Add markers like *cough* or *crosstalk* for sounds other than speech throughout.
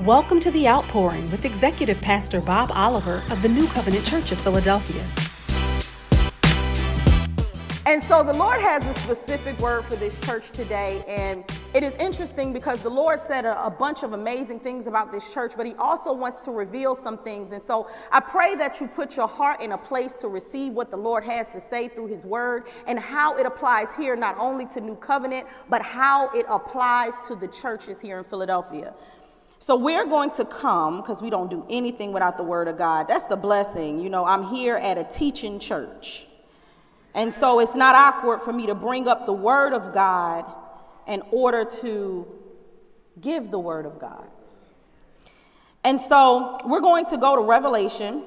Welcome to The Outpouring with Executive Pastor Bob Oliver of the New Covenant Church of Philadelphia. And so the Lord has a specific word for this church today. And it is interesting because the Lord said a, a, bunch of amazing things about this church, but He also wants to reveal some things. And so I pray that you put your heart in a place to receive what the Lord has to say through His word and how it applies here, not only to New Covenant, but how it applies to the churches here in Philadelphia. So we're going to come because we don't do anything without the word of God. That's the blessing. You know, I'm here at a teaching church. And so it's not awkward for me to bring up the word of God in order to give the word of God. And so we're going to go to Revelation.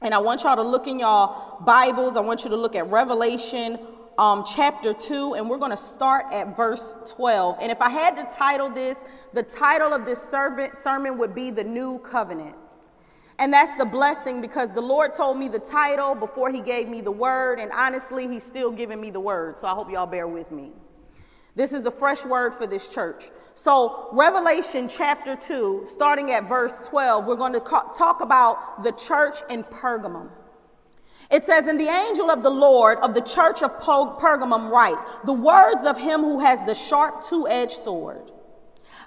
And I want y'all to look in y'all Bibles. I want you to look at Revelation um, chapter 2, and we're going to start at verse 12. And if I had to title this, the title of this sermon would be The New Covenant. And that's the blessing because the Lord told me the title before He gave me the word, and honestly, He's still giving me the word. So I hope y'all bear with me. This is a fresh word for this church. So, Revelation chapter 2, starting at verse 12, we're going to talk about the church in Pergamum. It says, And the angel of the Lord of the church of Pergamum write, the words of him who has the sharp two edged sword.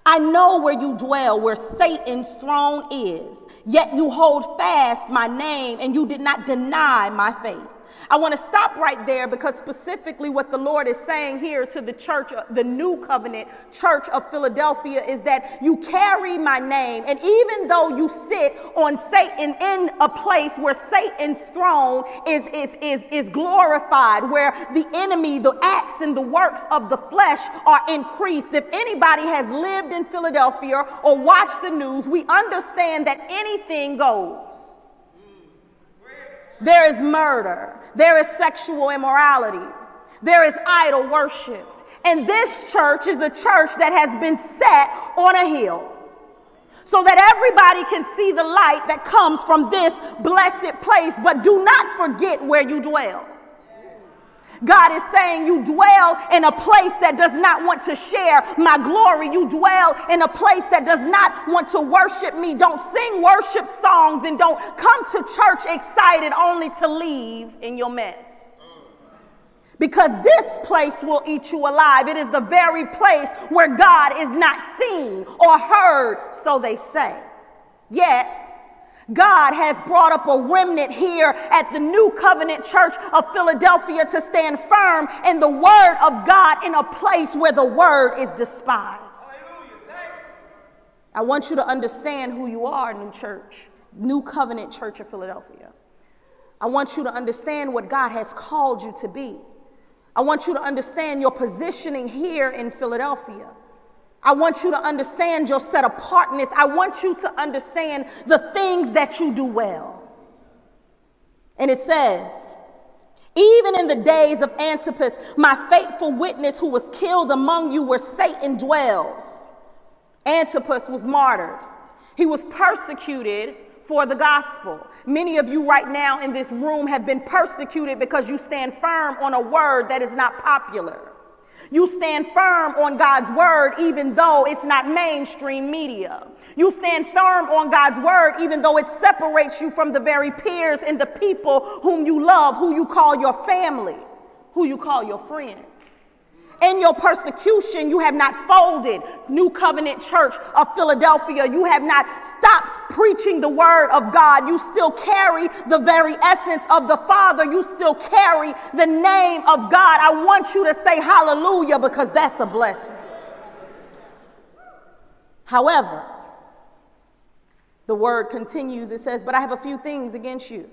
I know where you dwell, where Satan's throne is, yet you hold fast my name and you did not deny my faith. I want to stop right there because specifically what the Lord is saying here to the church, uh, the new covenant church of Philadelphia, is that you carry my name. And even though you sit on Satan in a place where Satan's throne is, is, is, is glorified, where the enemy, the acts and the works of the flesh are increased. If anybody has lived in Philadelphia or watched the news, we understand that anything goes. There is murder. There is sexual immorality. There is idol worship. And this church is a church that has been set on a hill so that everybody can see the light that comes from this blessed place. But do not forget where you dwell. God is saying, You dwell in a place that does not want to share my glory. You dwell in a place that does not want to worship me. Don't sing worship songs and don't come to church excited only to leave in your mess. Because this place will eat you alive. It is the very place where God is not seen or heard, so they say. Yet, God has brought up a remnant here at the New Covenant Church of Philadelphia to stand firm in the Word of God in a place where the Word is despised. I want you to understand who you are, New Church, New Covenant Church of Philadelphia. I want you to understand what God has called you to be. I want you to understand your positioning here in Philadelphia. I want you to understand your set apartness. I want you to understand the things that you do well. And it says, even in the days of Antipas, my faithful witness who was killed among you where Satan dwells, Antipas was martyred. He was persecuted for the gospel. Many of you right now in this room have been persecuted because you stand firm on a word that is not popular. You stand firm on God's word even though it's not mainstream media. You stand firm on God's word even though it separates you from the very peers and the people whom you love, who you call your family, who you call your friends. In your persecution, you have not folded. New Covenant Church of Philadelphia, you have not stopped preaching the word of God. You still carry the very essence of the Father. You still carry the name of God. I want you to say hallelujah because that's a blessing. However, the word continues. It says, But I have a few things against you.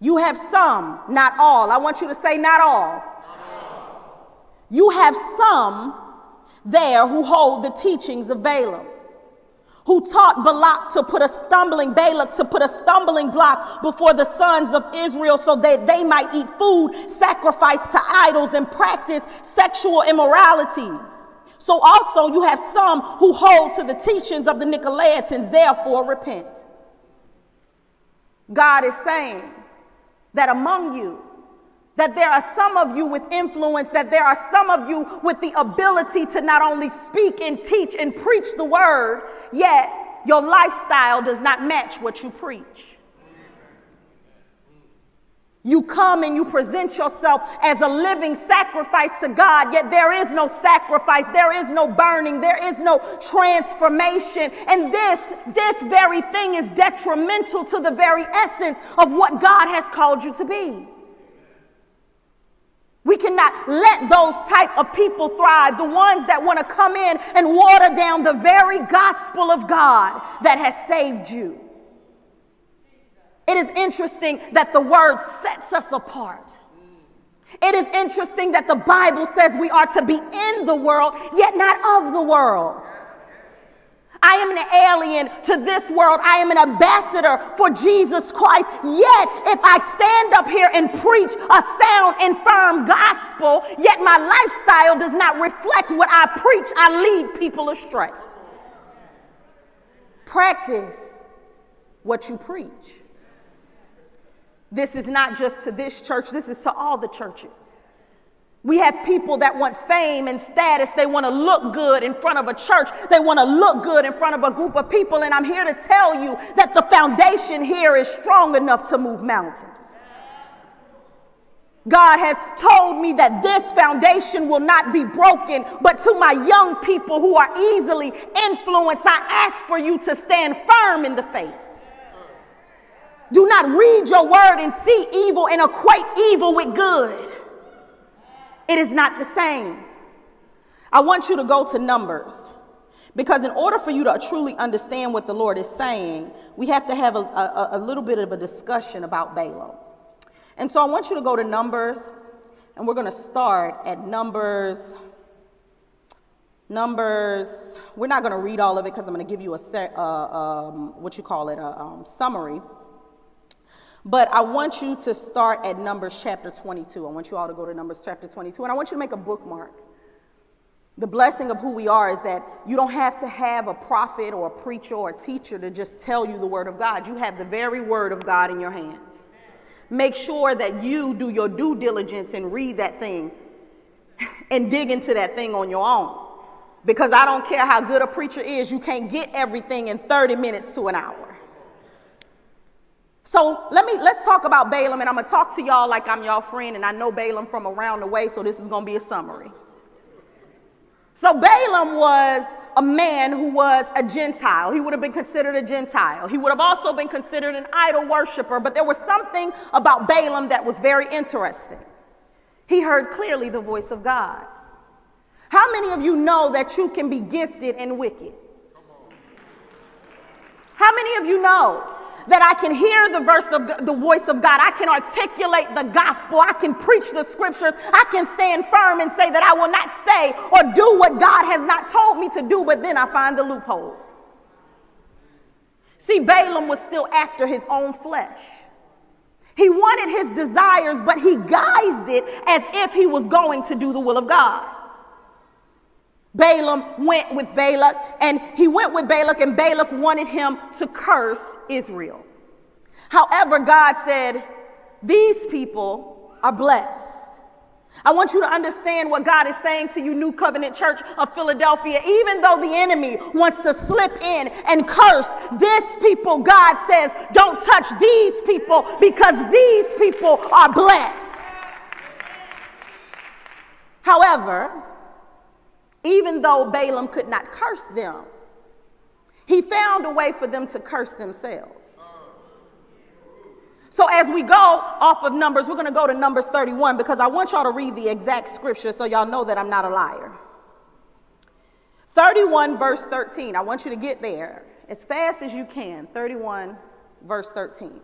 You have some, not all. I want you to say, Not all. You have some there who hold the teachings of Balaam, who taught Balak to put a stumbling, Balak to put a stumbling block before the sons of Israel so that they might eat food sacrificed to idols and practice sexual immorality. So also you have some who hold to the teachings of the Nicolaitans, therefore repent. God is saying that among you, That there are some of you with influence, that there are some of you with the ability to not only speak and teach and preach the word, yet your lifestyle does not match what you preach. You come and you present yourself as a living sacrifice to God, yet there is no sacrifice, there is no burning, there is no transformation. And this, this very thing is detrimental to the very essence of what God has called you to be. We cannot let those type of people thrive, the ones that want to come in and water down the very gospel of God that has saved you. It is interesting that the word sets us apart. It is interesting that the Bible says we are to be in the world, yet not of the world. I am an alien to this world. I am an ambassador for Jesus Christ. Yet, if I stand up here and preach a sound and firm gospel, yet my lifestyle does not reflect what I preach, I lead people astray. Practice what you preach. This is not just to this church, this is to all the churches. We have people that want fame and status. They want to look good in front of a church. They want to look good in front of a group of people. And I'm here to tell you that the foundation here is strong enough to move mountains. God has told me that this foundation will not be broken, but to my young people who are easily influenced, I ask for you to stand firm in the faith. Do not read your word and see evil and equate evil with good. It is not the same. I want you to go to Numbers because, in order for you to truly understand what the Lord is saying, we have to have a, a, a little bit of a discussion about Balaam. And so I want you to go to Numbers, and we're going to start at Numbers. Numbers, we're not going to read all of it because I'm going to give you a uh, um, what you call it, a um, summary. But I want you to start at Numbers chapter 22. I want you all to go to Numbers chapter 22, and I want you to make a bookmark. The blessing of who we are is that you don't have to have a prophet or a preacher or a teacher to just tell you the word of God. You have the very word of God in your hands. Make sure that you do your due diligence and read that thing *laughs* and dig into that thing on your own. Because I don't care how good a preacher is, you can't get everything in 30 minutes to an hour. So let me let's talk about Balaam, and I'm gonna talk to y'all like I'm y'all friend, and I know Balaam from around the way, so this is gonna be a summary. So Balaam was a man who was a Gentile. He would have been considered a Gentile. He would have also been considered an idol worshiper, but there was something about Balaam that was very interesting. He heard clearly the voice of God. How many of you know that you can be gifted and wicked? How many of you know that I can hear the verse of the voice of God. I can articulate the gospel. I can preach the scriptures. I can stand firm and say that I will not say or do what God has not told me to do, but then I find the loophole. See, Balaam was still after his own flesh. He wanted his desires, but he guised it as if he was going to do the will of God. Balaam went with Balak, and he went with Balak, and Balak wanted him to curse Israel. However, God said, These people are blessed. I want you to understand what God is saying to you, New Covenant Church of Philadelphia. Even though the enemy wants to slip in and curse this people, God says, Don't touch these people because these people are blessed. However, even though Balaam could not curse them, he found a way for them to curse themselves. So, as we go off of Numbers, we're going to go to Numbers 31 because I want y'all to read the exact scripture so y'all know that I'm not a liar. 31, verse 13. I want you to get there as fast as you can. 31, verse 13.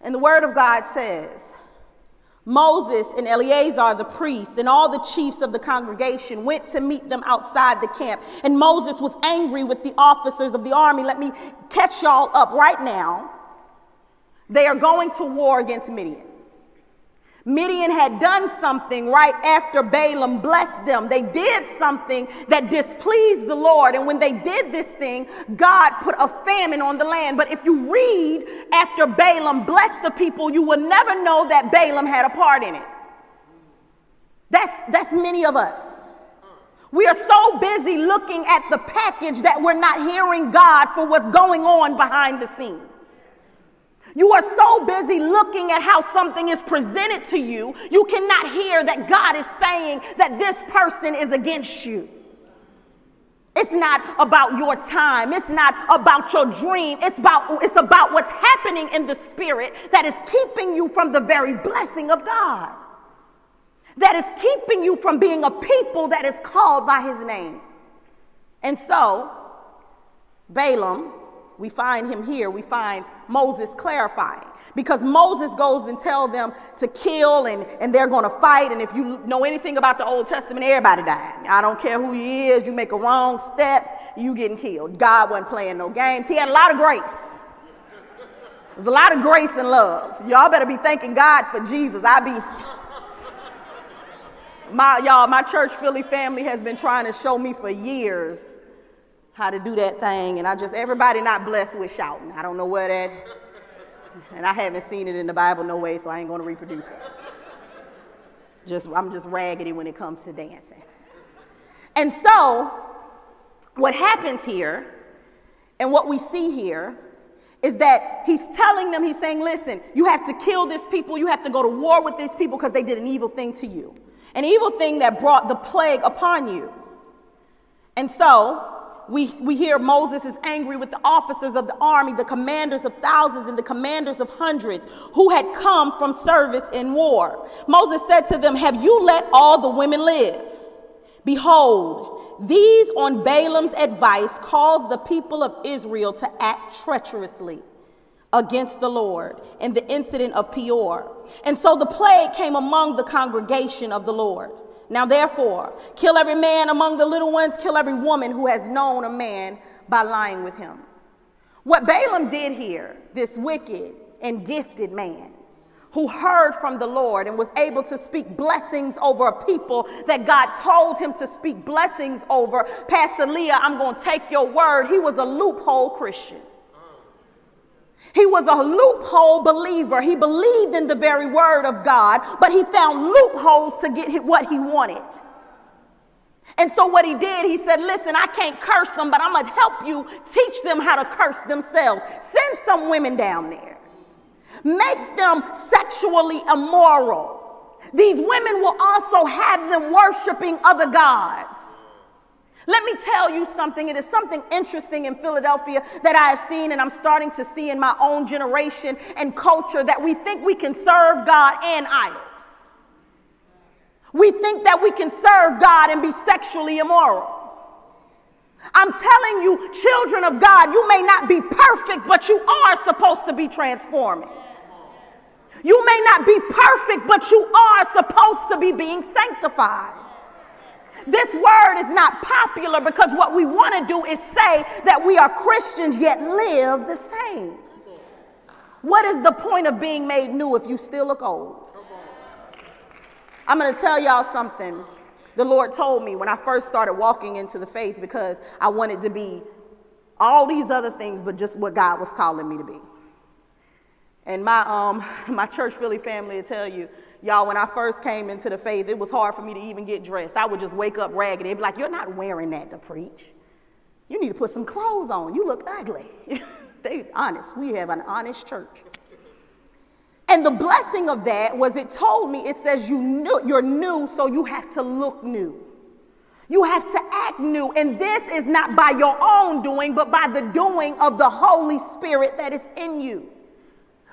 And the word of God says, Moses and Eleazar the priest and all the chiefs of the congregation went to meet them outside the camp. And Moses was angry with the officers of the army. Let me catch y'all up right now. They are going to war against Midian. Midian had done something right after Balaam blessed them. They did something that displeased the Lord. And when they did this thing, God put a famine on the land. But if you read after Balaam blessed the people, you will never know that Balaam had a part in it. That's, that's many of us. We are so busy looking at the package that we're not hearing God for what's going on behind the scenes. You are so busy looking at how something is presented to you, you cannot hear that God is saying that this person is against you. It's not about your time. It's not about your dream. It's about, it's about what's happening in the spirit that is keeping you from the very blessing of God. That is keeping you from being a people that is called by his name. And so, Balaam we find him here. We find Moses clarifying because Moses goes and tell them to kill and, and they're going to fight. And if you know anything about the Old Testament, everybody died. I don't care who you is. You make a wrong step, you getting killed. God wasn't playing no games. He had a lot of grace. There's a lot of grace and love. Y'all better be thanking God for Jesus. I be my y'all, my church Philly family has been trying to show me for years how to do that thing. And I just, everybody not blessed with shouting. I don't know where that, and I haven't seen it in the Bible no way, so I ain't going to reproduce it. Just, I'm just raggedy when it comes to dancing. And so, what happens here, and what we see here, is that he's telling them, he's saying, listen, you have to kill this people, you have to go to war with these people because they did an evil thing to you, an evil thing that brought the plague upon you. And so, we, we hear Moses is angry with the officers of the army, the commanders of thousands and the commanders of hundreds who had come from service in war. Moses said to them, Have you let all the women live? Behold, these on Balaam's advice caused the people of Israel to act treacherously against the Lord in the incident of Peor. And so the plague came among the congregation of the Lord. Now, therefore, kill every man among the little ones, kill every woman who has known a man by lying with him. What Balaam did here, this wicked and gifted man, who heard from the Lord and was able to speak blessings over a people that God told him to speak blessings over. Pastor Leah, I'm going to take your word. He was a loophole Christian. He was a loophole believer. He believed in the very word of God, but he found loopholes to get what he wanted. And so, what he did, he said, Listen, I can't curse them, but I'm going to help you teach them how to curse themselves. Send some women down there, make them sexually immoral. These women will also have them worshiping other gods. Let me tell you something. It is something interesting in Philadelphia that I have seen, and I'm starting to see in my own generation and culture that we think we can serve God and idols. We think that we can serve God and be sexually immoral. I'm telling you, children of God, you may not be perfect, but you are supposed to be transforming. You may not be perfect, but you are supposed to be being sanctified. This word is not popular because what we want to do is say that we are Christians yet live the same. What is the point of being made new if you still look old? I'm going to tell y'all something. The Lord told me when I first started walking into the faith because I wanted to be all these other things, but just what God was calling me to be. And my, um, *laughs* my church Philly family will tell you, Y'all, when I first came into the faith, it was hard for me to even get dressed. I would just wake up ragged. They'd be like, You're not wearing that to preach. You need to put some clothes on. You look ugly. *laughs* they honest. We have an honest church. And the blessing of that was it told me, it says you knew, you're new, so you have to look new. You have to act new. And this is not by your own doing, but by the doing of the Holy Spirit that is in you.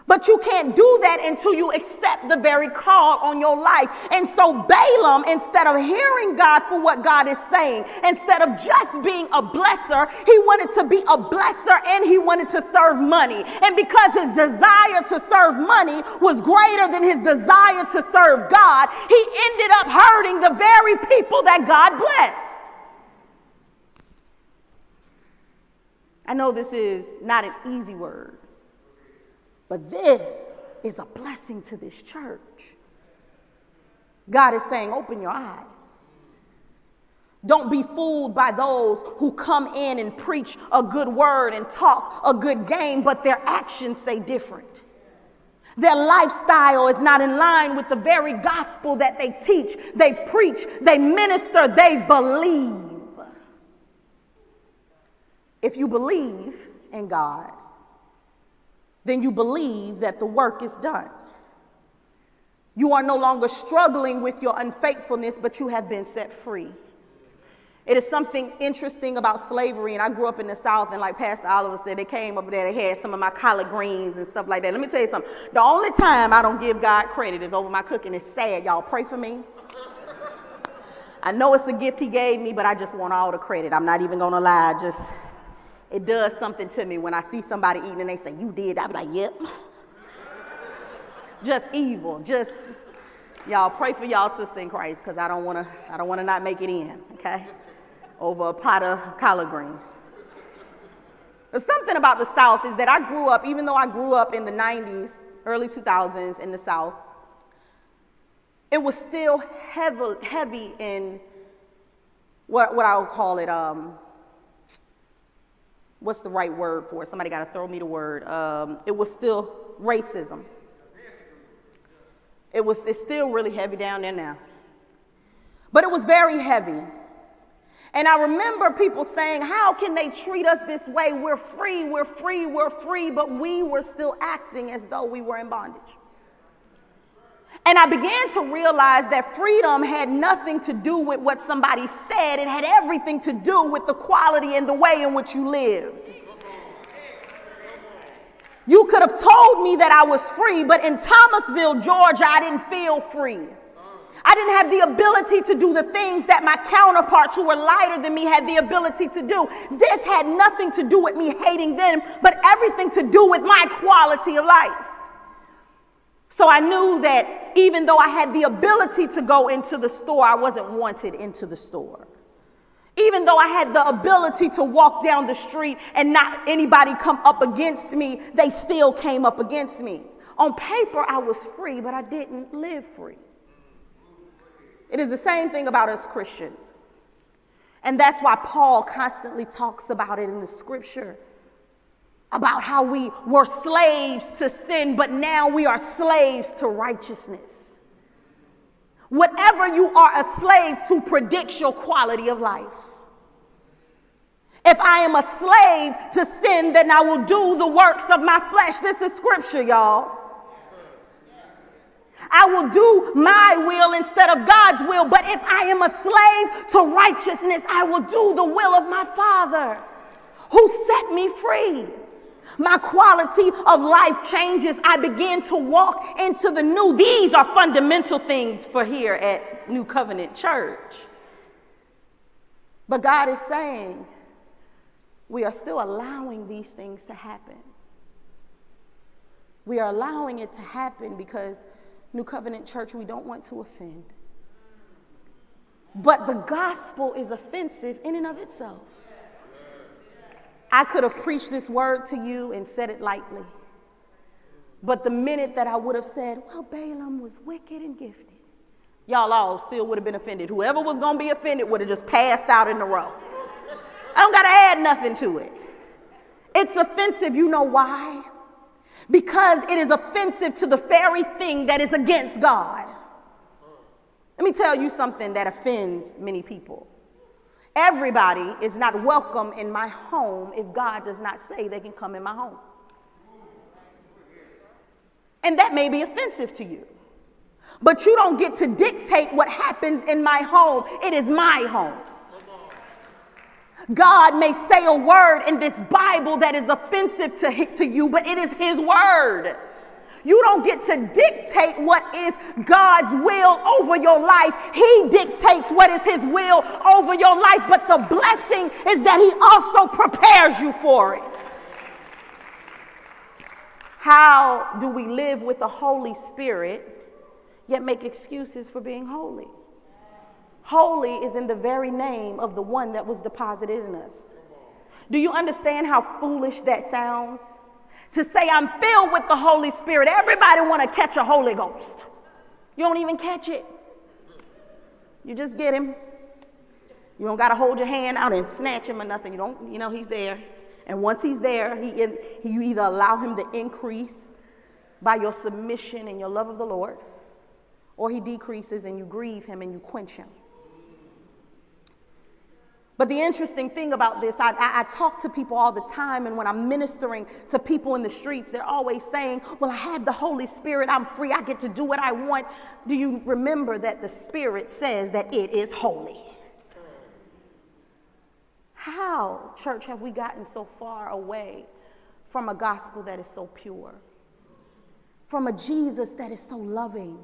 But you can't do that until you accept the very call on your life. And so Balaam, instead of hearing God for what God is saying, instead of just being a blesser, he wanted to be a blesser and he wanted to serve money. And because his desire to serve money was greater than his desire to serve God, he ended up hurting the very people that God blessed. I know this is not an easy word. But this is a blessing to this church. God is saying, open your eyes. Don't be fooled by those who come in and preach a good word and talk a good game, but their actions say different. Their lifestyle is not in line with the very gospel that they teach, they preach, they minister, they believe. If you believe in God, then you believe that the work is done. You are no longer struggling with your unfaithfulness, but you have been set free. It is something interesting about slavery, and I grew up in the South, and like Pastor Oliver said, they came up there, they had some of my collard greens and stuff like that. Let me tell you something. The only time I don't give God credit is over my cooking. It's sad, y'all. Pray for me. I know it's a gift He gave me, but I just want all the credit. I'm not even gonna lie. Just it does something to me when I see somebody eating and they say, "You did." I'd be like, "Yep." just evil. Just y'all pray for y'all sister in Christ, because I don't wanna. I don't wanna not make it in. Okay over a pot of collard greens. There's something about the South is that I grew up, even though I grew up in the 90s, early 2000s in the South, it was still heavy, heavy in what, what I would call it, um, what's the right word for it? Somebody got to throw me the word. Um, it was still racism. It was, it's still really heavy down there now. But it was very heavy. And I remember people saying, How can they treat us this way? We're free, we're free, we're free, but we were still acting as though we were in bondage. And I began to realize that freedom had nothing to do with what somebody said, it had everything to do with the quality and the way in which you lived. You could have told me that I was free, but in Thomasville, Georgia, I didn't feel free. I didn't have the ability to do the things that my counterparts who were lighter than me had the ability to do. This had nothing to do with me hating them, but everything to do with my quality of life. So I knew that even though I had the ability to go into the store, I wasn't wanted into the store. Even though I had the ability to walk down the street and not anybody come up against me, they still came up against me. On paper, I was free, but I didn't live free. It is the same thing about us Christians. And that's why Paul constantly talks about it in the scripture about how we were slaves to sin, but now we are slaves to righteousness. Whatever you are a slave to predicts your quality of life. If I am a slave to sin, then I will do the works of my flesh. This is scripture, y'all. I will do my will instead of God's will. But if I am a slave to righteousness, I will do the will of my Father who set me free. My quality of life changes. I begin to walk into the new. These are fundamental things for here at New Covenant Church. But God is saying we are still allowing these things to happen. We are allowing it to happen because New Covenant Church, we don't want to offend. But the gospel is offensive in and of itself. I could have preached this word to you and said it lightly. But the minute that I would have said, well, Balaam was wicked and gifted, y'all all still would have been offended. Whoever was going to be offended would have just passed out in the row. I don't got to add nothing to it. It's offensive. You know why? because it is offensive to the very thing that is against God. Let me tell you something that offends many people. Everybody is not welcome in my home if God does not say they can come in my home. And that may be offensive to you. But you don't get to dictate what happens in my home. It is my home. God may say a word in this Bible that is offensive to, to you, but it is His word. You don't get to dictate what is God's will over your life. He dictates what is His will over your life, but the blessing is that He also prepares you for it. How do we live with the Holy Spirit yet make excuses for being holy? Holy is in the very name of the one that was deposited in us. Do you understand how foolish that sounds? To say I'm filled with the Holy Spirit. Everybody want to catch a Holy Ghost. You don't even catch it. You just get him. You don't got to hold your hand out and snatch him or nothing. You don't, you know, he's there. And once he's there, he, he, you either allow him to increase by your submission and your love of the Lord, or he decreases and you grieve him and you quench him. But the interesting thing about this, I, I, I, talk to people all the time, and when I'm ministering to people in the streets, they're always saying, Well, I have the Holy Spirit, I'm free, I get to do what I want. Do you remember that the Spirit says that it is holy? How, church, have we gotten so far away from a gospel that is so pure? From a Jesus that is so loving?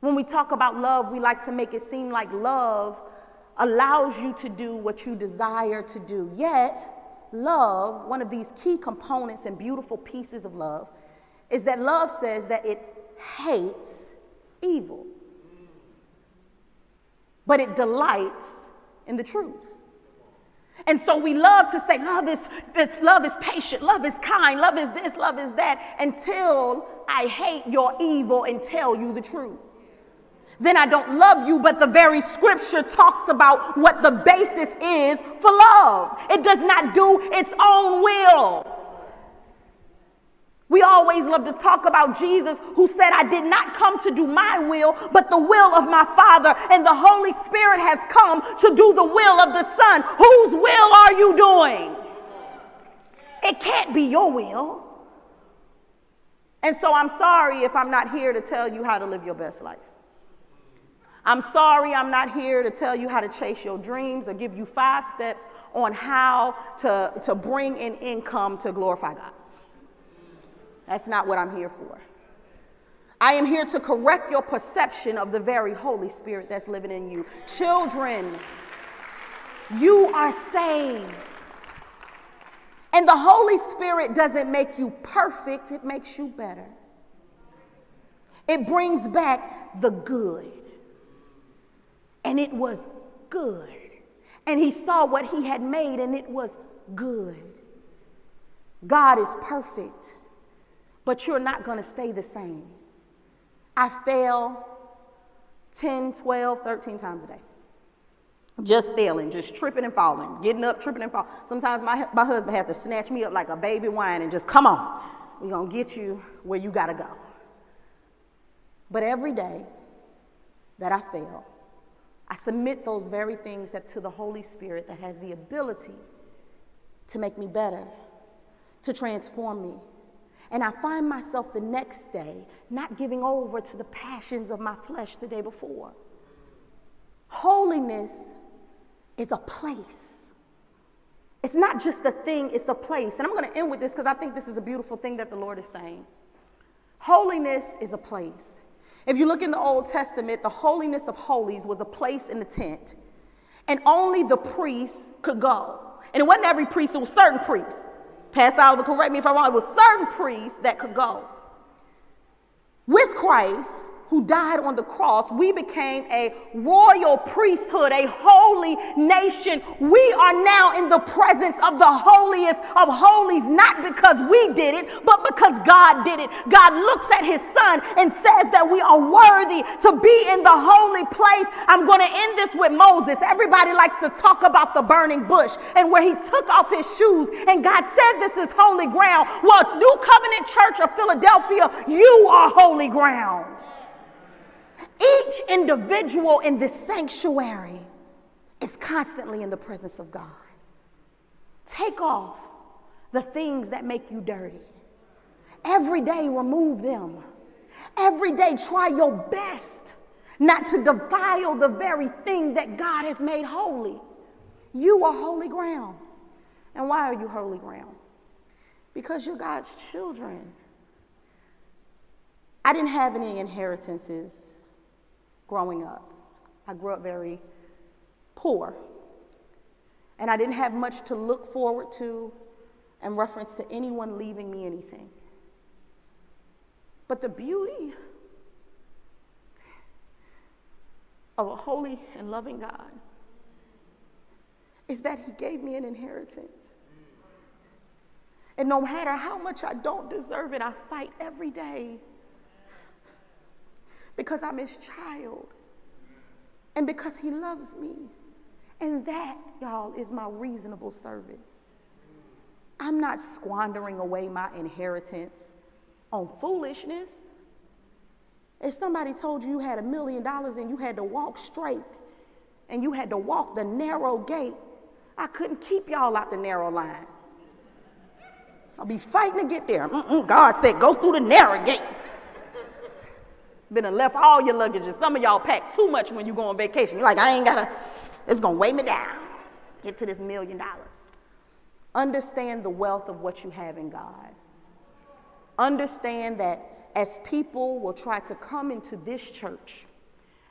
When we talk about love, we like to make it seem like love allows you to do what you desire to do. Yet, love, one of these key components and beautiful pieces of love, is that love says that it hates evil, but it delights in the truth. And so we love to say love is this love is patient, love is kind, love is this, love is that until I hate your evil and tell you the truth then I don't love you. But the very scripture talks about what the basis is for love. It does not do its own will. We always love to talk about Jesus who said, I did not come to do my will, but the will of my Father. And the Holy Spirit has come to do the will of the Son. Whose will are you doing? It can't be your will. And so I'm sorry if I'm not here to tell you how to live your best life. I'm sorry, I'm not here to tell you how to chase your dreams or give you five steps on how to, to bring in income to glorify God. That's not what I'm here for. I am here to correct your perception of the very Holy Spirit that's living in you. Children, you are saved. And the Holy Spirit doesn't make you perfect, it makes you better. It brings back the good and it was good. And he saw what he had made, and it was good. God is perfect, but you're not going to stay the same. I fail 10, 12, 13 times a day. Just failing, just tripping and falling, getting up, tripping and falling. Sometimes my, my husband had to snatch me up like a baby wine and just, come on, we're going to get you where you got to go. But every day that I fail, I submit those very things that to the Holy Spirit that has the ability to make me better, to transform me. And I find myself the next day not giving over to the passions of my flesh the day before. Holiness is a place. It's not just a thing, it's a place. And I'm going to end with this because I think this is a beautiful thing that the Lord is saying. Holiness is a place. If you look in the Old Testament, the holiness of holies was a place in the tent, and only the priests could go. And it wasn't every priest, it was certain priests. Pastor Oliver, correct me if I'm wrong, it was certain priests that could go. With Christ, who died on the cross, we became a royal priesthood, a holy nation. We are now in the presence of the holiest of holies, not because we did it, but because God did it. God looks at his son and says that we are worthy to be in the holy place. I'm going to end this with Moses. Everybody likes to talk about the burning bush and where he took off his shoes and God said this is holy ground. Well, New Covenant Church of Philadelphia, you are holy ground. Each individual in this sanctuary is constantly in the presence of God. Take off the things that make you dirty. Every day, remove them. Every day, try your best not to defile the very thing that God has made holy. You are holy ground. And why are you holy ground? Because you're God's children. I didn't have any inheritances growing up. I grew up very poor. And I didn't have much to look forward to in reference to anyone leaving me anything. But the beauty of a holy and loving God is that He gave me an inheritance. And no matter how much I don't deserve it, I fight every day because I'm his child. and because he loves me. And that, y'all, is my reasonable service. I'm not squandering away my inheritance on foolishness. If somebody told you you had a million dollars and you had to walk straight and you had to walk the narrow gate, I couldn't keep y'all out the narrow line. I'll be fighting to get there. Mm-mm, God said, go through the narrow gate. Been and left all your luggage, and some of y'all pack too much when you go on vacation. You're like, I ain't gotta, it's gonna weigh me down. Get to this million dollars. Understand the wealth of what you have in God. Understand that as people will try to come into this church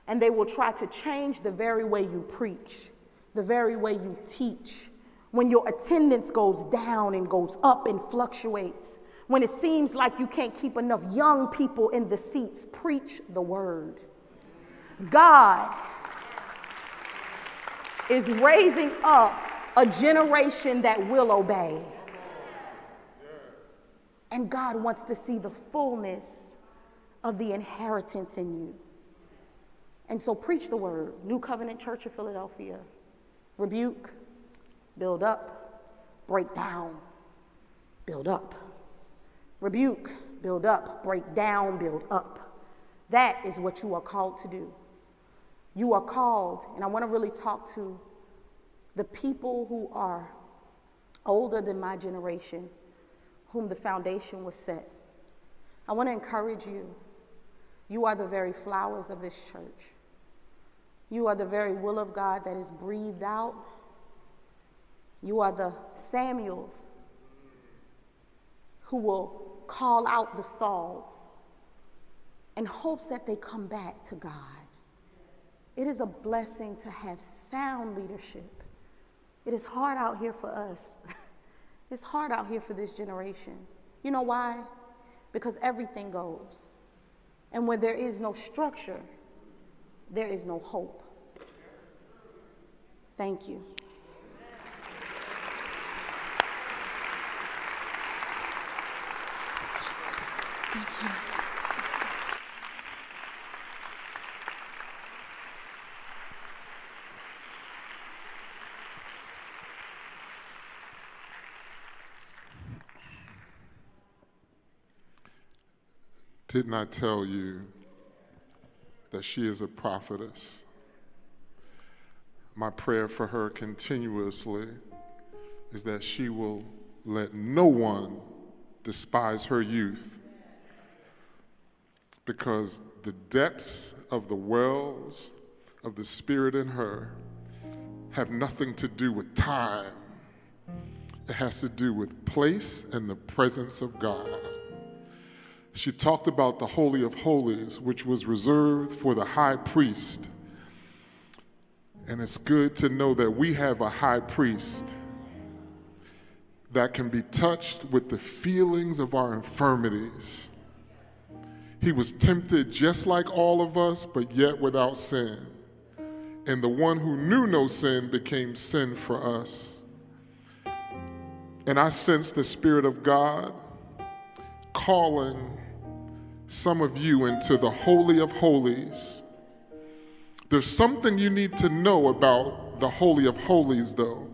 and they will try to change the very way you preach, the very way you teach, when your attendance goes down and goes up and fluctuates, when it seems like you can't keep enough young people in the seats, preach the word. God is raising up a generation that will obey. And God wants to see the fullness of the inheritance in you. And so preach the word. New Covenant Church of Philadelphia. Rebuke, build up, break down, build up. Rebuke, build up, break down, build up. That is what you are called to do. You are called, and I want to really talk to the people who are older than my generation, whom the foundation was set. I want to encourage you. You are the very flowers of this church. You are the very will of God that is breathed out. You are the Samuels who will call out the Sauls in hopes that they come back to God. It is a blessing to have sound leadership it is hard out here for us. *laughs* it's hard out here for this generation. You know why? Because everything goes. And when there is no structure, there is no hope. Thank you. Thank you. Didn't I tell you that she is a prophetess? My prayer for her continuously is that she will let no one despise her youth because the depths of the wells of the Spirit in her have nothing to do with time. It has to do with place and the presence of God she talked about the Holy of Holies, which was reserved for the high priest. And it's good to know that we have a high priest that can be touched with the feelings of our infirmities. He was tempted just like all of us, but yet without sin. And the one who knew no sin became sin for us. And I sense the Spirit of God calling some of you into the Holy of Holies. There's something you need to know about the Holy of Holies, though.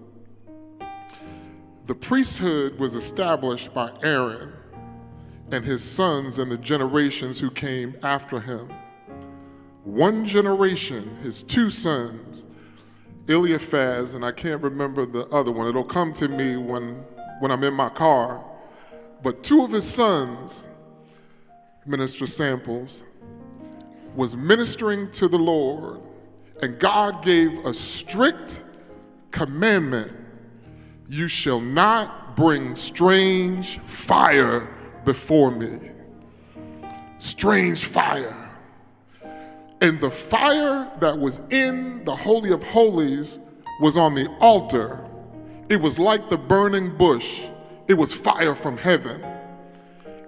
The priesthood was established by Aaron and his sons and the generations who came after him. One generation, his two sons, Eliphaz, and I can't remember the other one. It'll come to me when, when I'm in my car. But two of his sons, Minister Samples, was ministering to the Lord, and God gave a strict commandment you shall not bring strange fire before me. Strange fire. And the fire that was in the Holy of Holies was on the altar. It was like the burning bush, it was fire from heaven.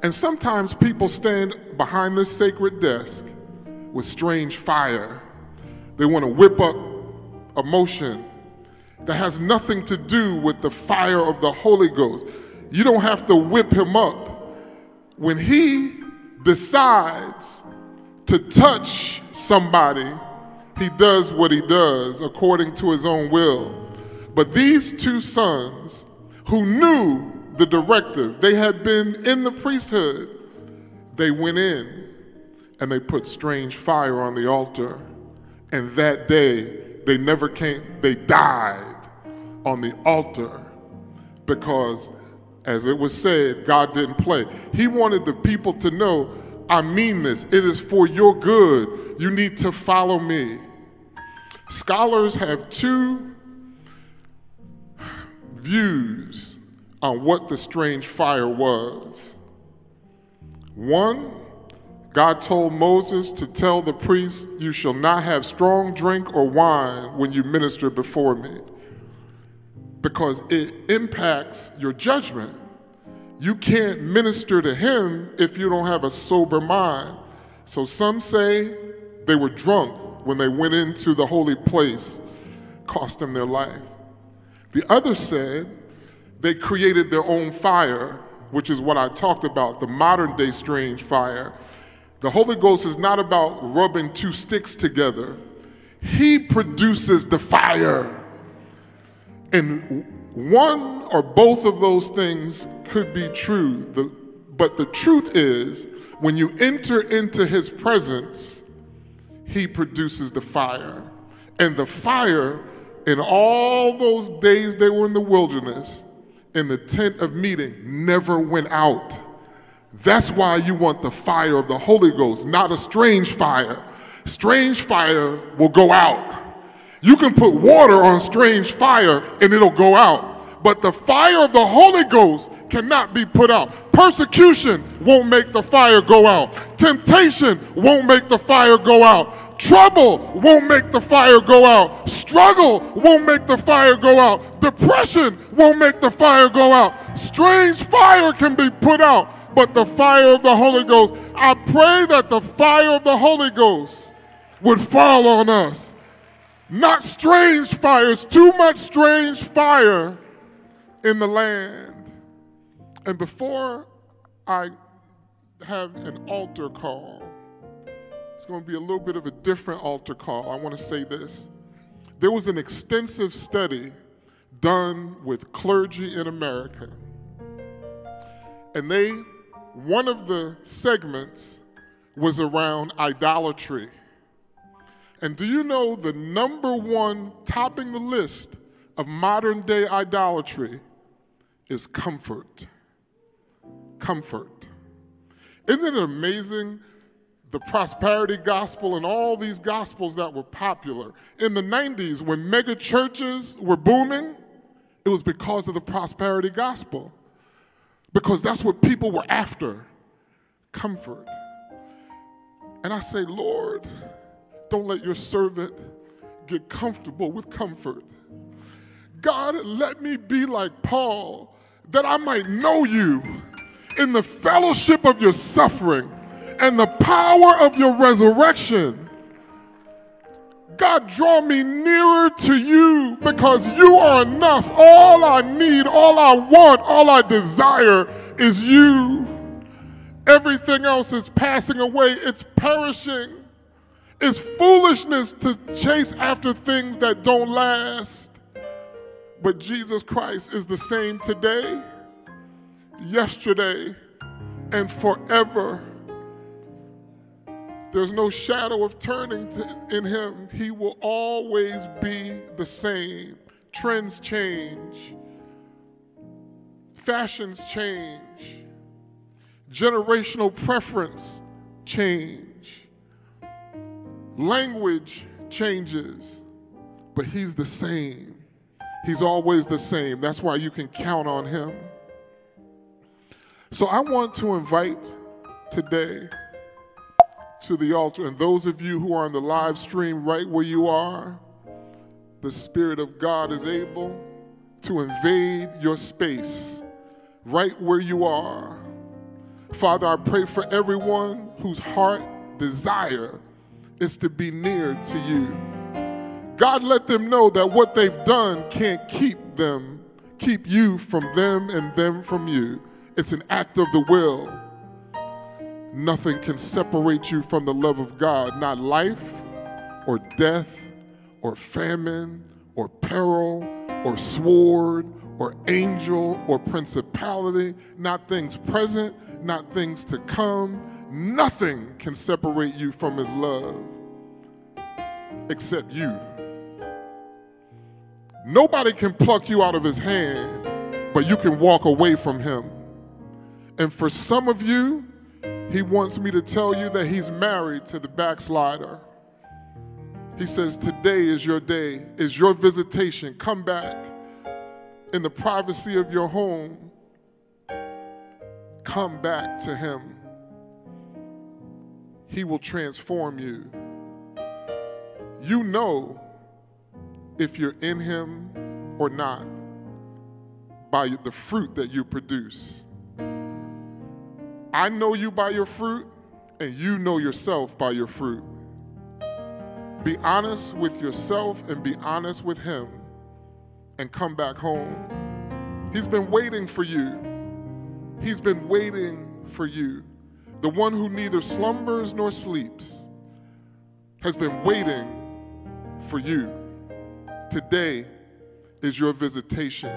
And sometimes people stand behind this sacred desk with strange fire. They want to whip up emotion that has nothing to do with the fire of the Holy Ghost. You don't have to whip him up. When he decides to touch somebody, he does what he does according to his own will. But these two sons who knew the directive, they had been in the priesthood, they went in and they put strange fire on the altar. And that day, they never came, they died on the altar because, as it was said, God didn't play. He wanted the people to know, I mean this, it is for your good. You need to follow me. Scholars have two views on what the strange fire was. One, God told Moses to tell the priests, You shall not have strong drink or wine when you minister before me, because it impacts your judgment. You can't minister to him if you don't have a sober mind. So some say they were drunk when they went into the holy place, cost them their life. The other said they created their own fire, which is what I talked about, the modern day strange fire. The Holy Ghost is not about rubbing two sticks together, He produces the fire. And one or both of those things could be true. The, but the truth is, when you enter into His presence, He produces the fire. And the fire, in all those days they were in the wilderness, in the tent of meeting, never went out. That's why you want the fire of the Holy Ghost, not a strange fire. Strange fire will go out. You can put water on strange fire and it'll go out. But the fire of the Holy Ghost cannot be put out. Persecution won't make the fire go out. Temptation won't make the fire go out. Trouble won't make the fire go out. Struggle won't make the fire go out. Depression won't make the fire go out. Strange fire can be put out but the fire of the Holy Ghost. I pray that the fire of the Holy Ghost would fall on us. Not strange fires, too much strange fire in the land. And before I have an altar call, it's going to be a little bit of a different altar call. I want to say this. There was an extensive study done with clergy in America, and they one of the segments was around idolatry. And do you know the number one topping the list of modern day idolatry is comfort? Comfort. Isn't it amazing? The prosperity gospel and all these gospels that were popular. In the 90s, when mega churches were booming, it was because of the prosperity gospel because that's what people were after comfort. And I say, Lord, don't let your servant get comfortable with comfort. God, let me be like Paul, that I might know you in the fellowship of your suffering and the power of your resurrection God, draw me nearer to you because you are enough. All I need, all I want, all I desire is you. Everything else is passing away, it's perishing. It's foolishness to chase after things that don't last. But Jesus Christ is the same today, yesterday, and forever. There's no shadow of turning to, in him. He will always be the same. Trends change, fashions change, generational preference change, language changes, but he's the same. He's always the same. That's why you can count on him. So I want to invite today to the altar. And those of you who are on the live stream right where you are, the Spirit of God is able to invade your space right where you are. Father, I pray for everyone whose heart desire is to be near to you. God, let them know that what they've done can't keep them, keep you from them and them from you. It's an act of the will. Nothing can separate you from the love of God, not life, or death or famine or peril or sword or angel or principality, not things present, not things to come. Nothing can separate you from his love except you. Nobody can pluck you out of his hand, but you can walk away from him. And for some of you, he wants me to tell you that he's married to the backslider. He says, Today is your day, is your visitation. Come back in the privacy of your home. Come back to him. He will transform you. You know if you're in him or not by the fruit that you produce. I know you by your fruit, and you know yourself by your fruit. Be honest with yourself and be honest with Him, and come back home. He's been waiting for you. He's been waiting for you. The one who neither slumbers nor sleeps has been waiting for you. Today is your visitation.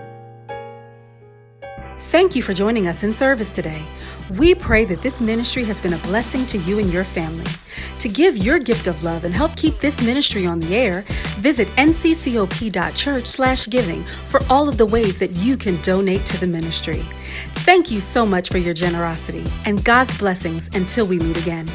Thank you for joining us in service today. We pray that this ministry has been a blessing to you and your family. To give your gift of love and help keep this ministry on the air, visit nccop.church/giving for all of the ways that you can donate to the ministry. Thank you so much for your generosity and God's blessings until we meet again.